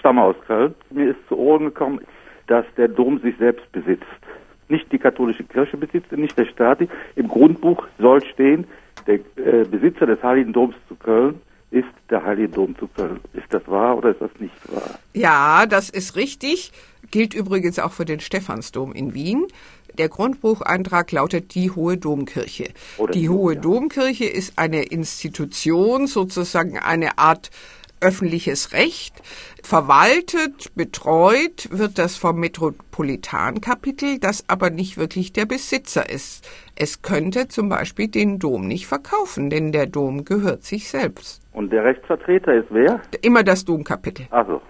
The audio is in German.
stamme aus Köln. Mir ist zu Ohren gekommen, dass der Dom sich selbst besitzt. Nicht die katholische Kirche besitzt, nicht der Staat. Im Grundbuch soll stehen, der äh, Besitzer des Heiligen Doms zu Köln ist der Heilige Dom zu Köln. Ist das wahr oder ist das nicht wahr? Ja, das ist richtig. Gilt übrigens auch für den Stephansdom in Wien. Der Grundbucheintrag lautet die Hohe Domkirche. Oder die Hohe ja. Domkirche ist eine Institution, sozusagen eine Art öffentliches Recht. Verwaltet, betreut wird das vom Metropolitankapitel, das aber nicht wirklich der Besitzer ist. Es könnte zum Beispiel den Dom nicht verkaufen, denn der Dom gehört sich selbst. Und der Rechtsvertreter ist wer? Immer das Domkapitel. Also.